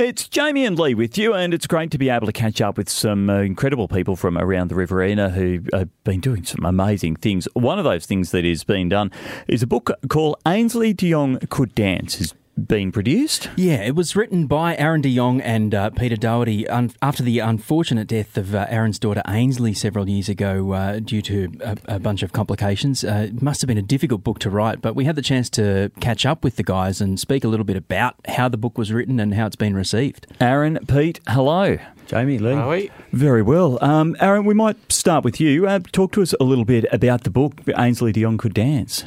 It's Jamie and Lee with you, and it's great to be able to catch up with some uh, incredible people from around the Riverina who have been doing some amazing things. One of those things that is being done is a book called Ainslie de Jong Could Dance. Been produced. Yeah, it was written by Aaron de Jong and uh, Peter Doherty un- after the unfortunate death of uh, Aaron's daughter Ainslie several years ago uh, due to a, a, bunch of complications. Uh, it must have been a difficult book to write, but we had the chance to catch up with the guys and speak a little bit about how the book was written and how it's been received. Aaron, Pete, hello. Jamie, Lee. Are we? Very well. Um, Aaron, we might start with you. Uh, talk to us a little bit about the book, Ainslie de Jong Could Dance.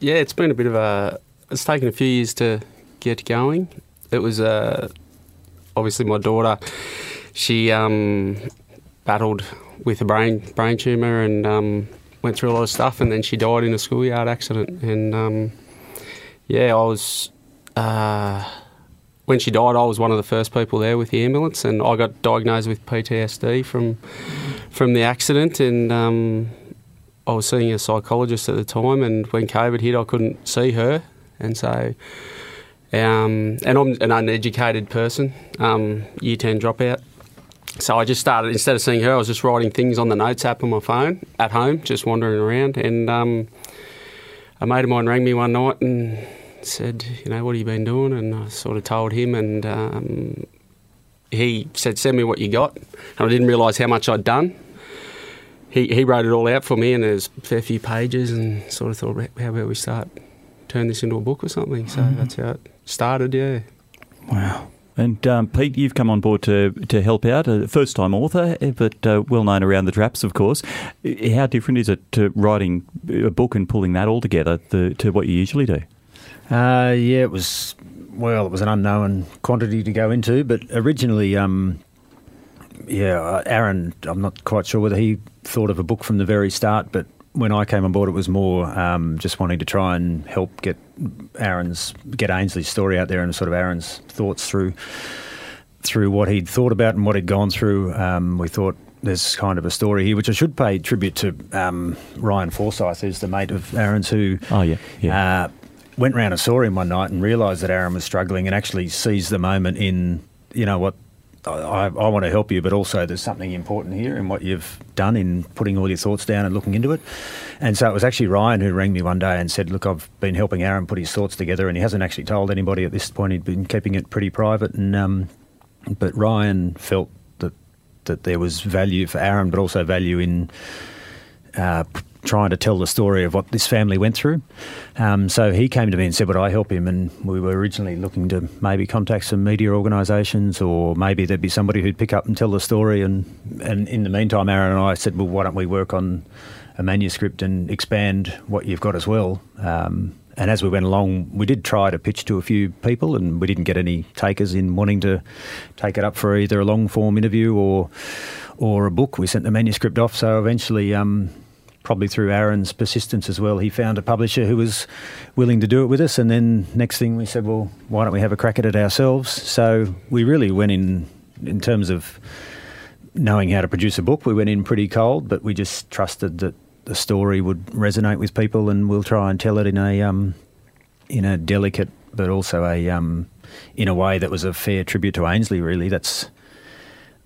Yeah, it's been a bit of a. It's taken a few years to get going. It was uh, obviously my daughter. She um, battled with a brain brain tumor and um, went through a lot of stuff, and then she died in a schoolyard accident. And um, yeah, I was. Uh, when she died, I was one of the first people there with the ambulance, and I got diagnosed with PTSD from from the accident. And um, I was seeing a psychologist at the time, and when COVID hit, I couldn't see her, and so um, and I'm an uneducated person, um, year 10 dropout. So I just started, instead of seeing her, I was just writing things on the notes app on my phone at home, just wandering around. And um, a mate of mine rang me one night and said, You know, what have you been doing? And I sort of told him, and um, he said, Send me what you got. And I didn't realise how much I'd done. He, he wrote it all out for me, and there's a fair few pages, and sort of thought, How about we start turn this into a book or something? So mm-hmm. that's how it started, yeah. Wow. And um, Pete, you've come on board to to help out, a first time author, eh, but uh, well known around the traps, of course. How different is it to writing a book and pulling that all together the, to what you usually do? Uh, yeah, it was well, it was an unknown quantity to go into, but originally, um, yeah, uh, Aaron, I'm not quite sure whether he thought of a book from the very start, but when I came on board, it was more um, just wanting to try and help get Aaron's get Ainslie's story out there and sort of Aaron's thoughts through through what he'd thought about and what he'd gone through. Um, we thought there's kind of a story here, which I should pay tribute to um, Ryan Forsyth, who's the mate of Aaron's, who oh yeah, yeah. Uh, went round and saw him one night and realised that Aaron was struggling and actually seized the moment in you know what I, I, want to help you, but also there's something important here in what you've done in putting all your thoughts down and looking into it. And so it was actually Ryan who rang me one day and said, Look, I've been helping Aaron put his thoughts together, and he hasn't actually told anybody at this point. He'd been keeping it pretty private. And um, But Ryan felt that, that there was value for Aaron, but also value in uh, trying to tell the story of what this family went through. Um, so he came to me and said, Would I help him? And we were originally looking to maybe contact some media organisations or maybe there'd be somebody who'd pick up and tell the story. And, and in the meantime, Aaron and I said, Well, why don't we work on a manuscript and expand what you've got as well? Um, and as we went along, we did try to pitch to a few people, and we didn't get any takers in wanting to take it up for either a long form interview or or a book. We sent the manuscript off, so eventually, um, probably through Aaron's persistence as well, he found a publisher who was willing to do it with us. And then next thing we said, well, why don't we have a crack at it ourselves? So we really went in, in terms of knowing how to produce a book, we went in pretty cold, but we just trusted that the story would resonate with people, and we'll try and tell it in a um, in a delicate, but also a um, in a way that was a fair tribute to Ainslie. Really, that's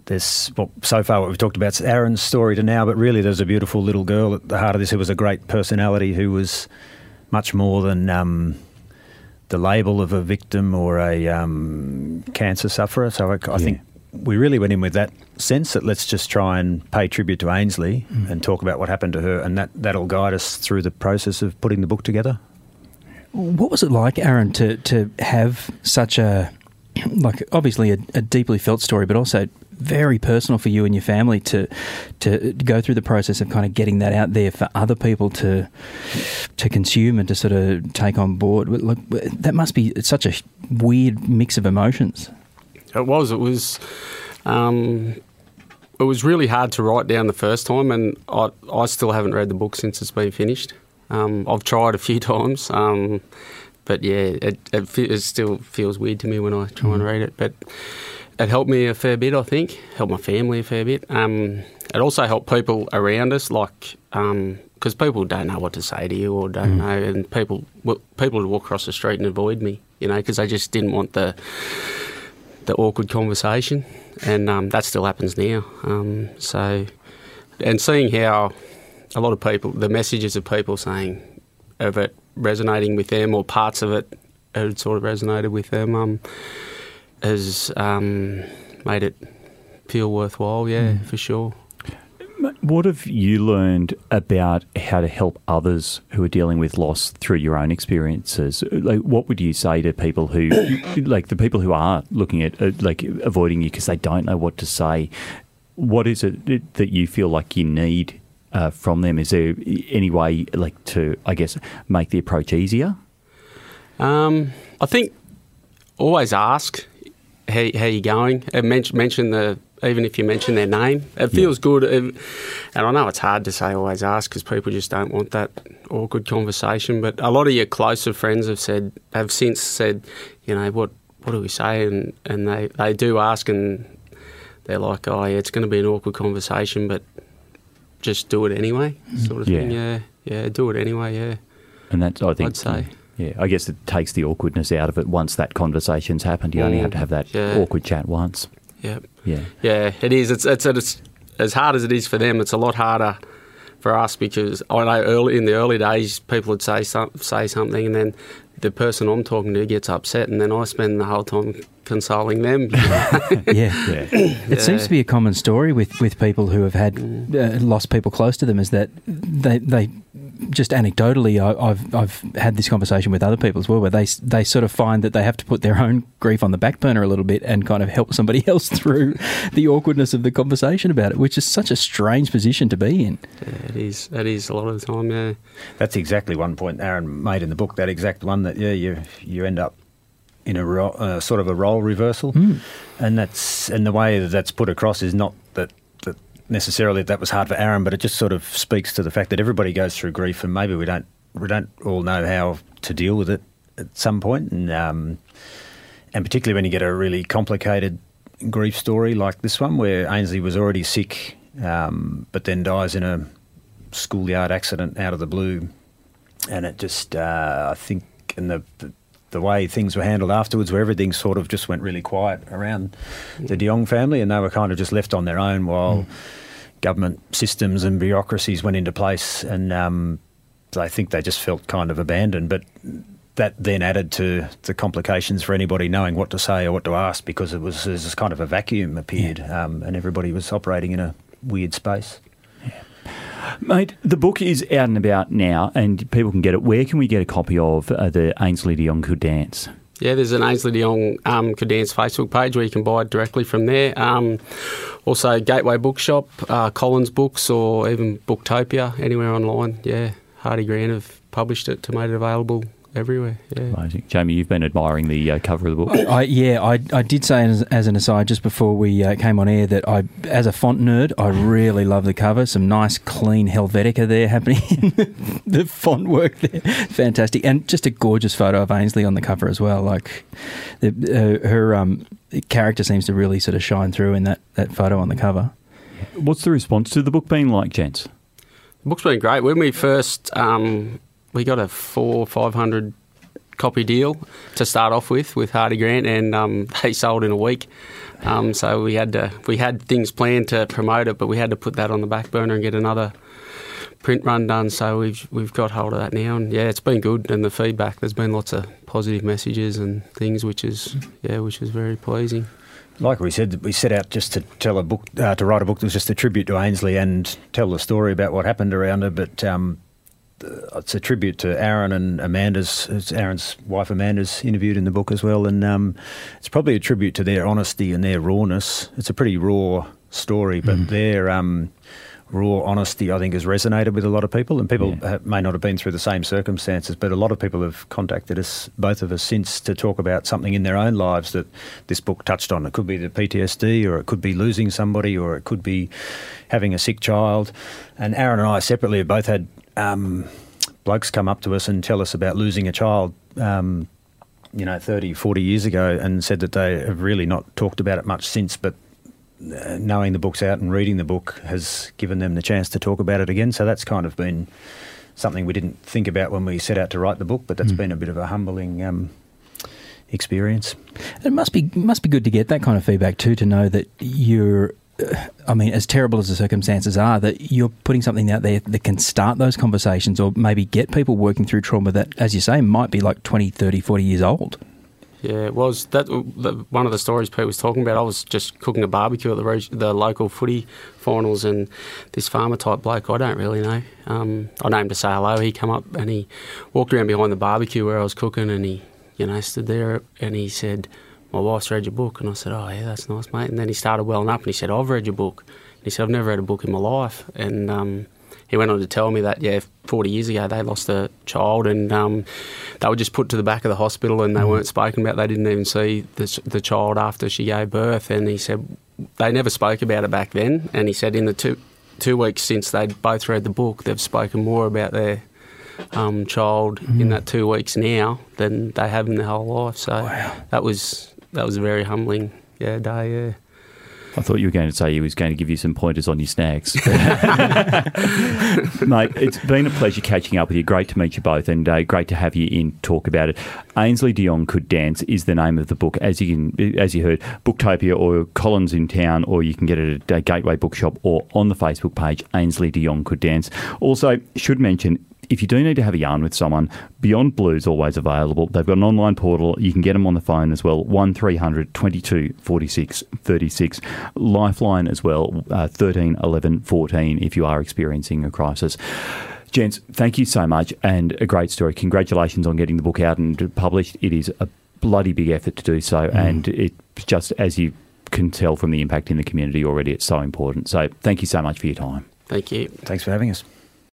there's well, so far what we've talked about is Aaron's story to now, but really there's a beautiful little girl at the heart of this who was a great personality who was much more than um, the label of a victim or a um, cancer sufferer. So I, I yeah. think we really went in with that sense that let's just try and pay tribute to Ainslie mm. and talk about what happened to her, and that that'll guide us through the process of putting the book together. What was it like, Aaron, to to have such a like obviously a, a deeply felt story, but also very personal for you and your family to to go through the process of kind of getting that out there for other people to to consume and to sort of take on board. Look, that must be such a weird mix of emotions. It was. It was. Um, it was really hard to write down the first time, and I, I still haven't read the book since it's been finished. Um, I've tried a few times, um, but yeah, it, it, it, still feels weird to me when I try mm. and read it. But it helped me a fair bit, I think. Helped my family a fair bit. Um, it also helped people around us, like because um, people don't know what to say to you or don't mm. know, and people people would walk across the street and avoid me, you know, because they just didn't want the the awkward conversation, and um, that still happens now. Um, so, and seeing how a lot of people, the messages of people saying of it resonating with them, or parts of it had sort of resonated with them, um, has um, made it feel worthwhile. Yeah, for sure. What have you learned about how to help others who are dealing with loss through your own experiences? Like, what would you say to people who, like the people who are looking at uh, like avoiding you because they don't know what to say? What is it that you feel like you need uh, from them? Is there any way, like, to I guess make the approach easier? Um, I think always ask how, how you going. Uh, mention, mention the even if you mention their name, it feels good. and I know it's hard to say always ask because people just don't want that awkward conversation. But a lot of your closer friends have said have since said, you know, what what do we say? And and they they do ask, and they're like, oh yeah, it's going to be an awkward conversation, but just do it anyway, sort of Yeah. thing. Yeah, yeah, do it anyway. Yeah, And that's I think I'd say. Yeah, I guess it takes the awkwardness out of it once that conversation's happened. You only Mm, have to have that yeah. awkward chat once. yeah. Yeah. Yeah, it is. It's, it's it's as hard as it is for them. It's a lot harder for us because I know early in the early days people would say some, say something and then the person I'm talking to gets upset and then I spend the whole time consoling them. yeah. Yeah. It seems to be a common story with, with people who have had uh, lost people close to them is that they they just anecdotally I, I've I've had this conversation with other people as well where they they sort of find that they have to put their own grief on the back burner a little bit and kind of help somebody else through the awkwardness of the conversation about it, which is such a strange position to be in. yeah, it is. It is a lot of the time. Yeah. That's exactly one point Aaron made in the book. That exact one that yeah, you you end up in a ro- uh, sort of a role reversal, and that's and the way that that's put across is not that that necessarily that was hard for Aaron, but it just sort of speaks to the fact that everybody goes through grief, and maybe we don't we don't all know how to deal with it at some point, and um, and particularly when you get a really complicated grief story like this one, where Ainslie was already sick, um, but then dies in a schoolyard accident out of the blue, and it just uh, I think in the, the the way things were handled afterwards, where everything sort of just went really quiet around the De Jong family, and they were kind of just left on their own while government systems and bureaucracies went into place, and um, I think they just felt kind of abandoned. But that then added to the complications for anybody knowing what to say or what to ask because it was there's kind of a vacuum appeared, um, and everybody was operating in a weird space. Mate, the book is out and about now, and people can get it. Where can we get a copy of uh, the Ainslie de Jong Could Dance? Yeah, there's an Ainslie de Jong um, Could Dance Facebook page where you can buy it directly from there. Um, also, Gateway Bookshop, uh, Collins Books, or even Booktopia, anywhere online. Yeah, Hardie Grant have published it to make it available everywhere. Yeah. Amazing. Jamie, you've been admiring the uh, cover of the book. I, yeah, I, I did say as, as an aside just before we uh, came on air that I, as a font nerd, I really love the cover. Some nice, clean Helvetica there happening. the font work there, fantastic, and just a gorgeous photo of Ainslie on the cover as well. Like the, uh, her um, character seems to really sort of shine through in that, that photo on the cover. What's the response to the book been like, gents? The book's been great. When we first, um, we got a four, five hundred copy deal to start off with with Hardie Grant, and um, they sold in a week. Um, so we had to, we had things planned to promote it, but we had to put that on the back burner and get another print run done. So we've we've got hold of that now, and yeah, it's been good. And the feedback, there's been lots of positive messages and things, which is yeah, which is very pleasing. Like we said, we set out just to tell a book, uh, to write a book that was just a tribute to Ainslie and tell the story about what happened around her. But um, it's a tribute to Aaron and Amanda's. It's Aaron's wife, Amanda's interviewed in the book as well, and um, it's probably a tribute to their honesty and their rawness. It's a pretty raw story, but their um, raw honesty, I think, has resonated with a lot of people. And people Yeah. ha- may not have been through the same circumstances, but a lot of people have contacted us, both of us, since to talk about something in their own lives that this book touched on. It could be the PTSD, or it could be losing somebody, or it could be having a sick child. And Aaron and I separately have both had um, blokes come up to us and tell us about losing a child. Um, you know, 30, 40 years ago, and said that they have really not talked about it much since, but uh, knowing the book's out and reading the book has given them the chance to talk about it again. So that's kind of been something we didn't think about when we set out to write the book, but that's been a bit of a humbling um, experience. It must be must be good to get that kind of feedback too. To know that you're, I mean, as terrible as the circumstances are, that you're putting something out there that can start those conversations or maybe get people working through trauma that, as you say, might be like 20, 30, 40 years old. Yeah, it was that one of the stories Pete was talking about. I was just cooking a barbecue at the reg, the local footy finals, and this farmer type bloke I don't really know. Um, I named to say hello. He come up and he walked around behind the barbecue where I was cooking, and he you know stood there and he said, "My wife's read your book," and I said, "Oh yeah, that's nice, mate." And then he started welling up and he said, "I've read your book." And he said, "I've never read a book in my life," and um, he went on to tell me that yeah, 40 years ago they lost a child and um, they were just put to the back of the hospital and they mm. weren't spoken about. They didn't even see the, the child after she gave birth. And he said they never spoke about it back then. And he said in the two two weeks since they'd both read the book, they've spoken more about their um, child mm. in that two weeks now than they have in their whole life. So wow. that was that was a very humbling yeah day. Yeah. I thought you were going to say he was going to give you some pointers on your snacks. Mate, it's been a pleasure catching up with you. Great to meet you both and uh, great to have you in talk about it. Ainslie de Jong Could Dance is the name of the book. As you can, as you heard, Booktopia or Collins in town, or you can get it at a Gateway Bookshop or on the Facebook page, Ainslie de Jong Could Dance. Also, should mention if you do need to have a yarn with someone, Beyond Blue is always available. They've got an online portal. You can get them on the phone as well. 1300 22 46 36. Lifeline as well, uh, 13 11 14 if you are experiencing a crisis. Gents, thank you so much and a great story. Congratulations on getting the book out and published. It is a bloody big effort to do so, mm. and it just as you can tell from the impact in the community already, it's so important. So, thank you so much for your time. Thank you. Thanks for having us.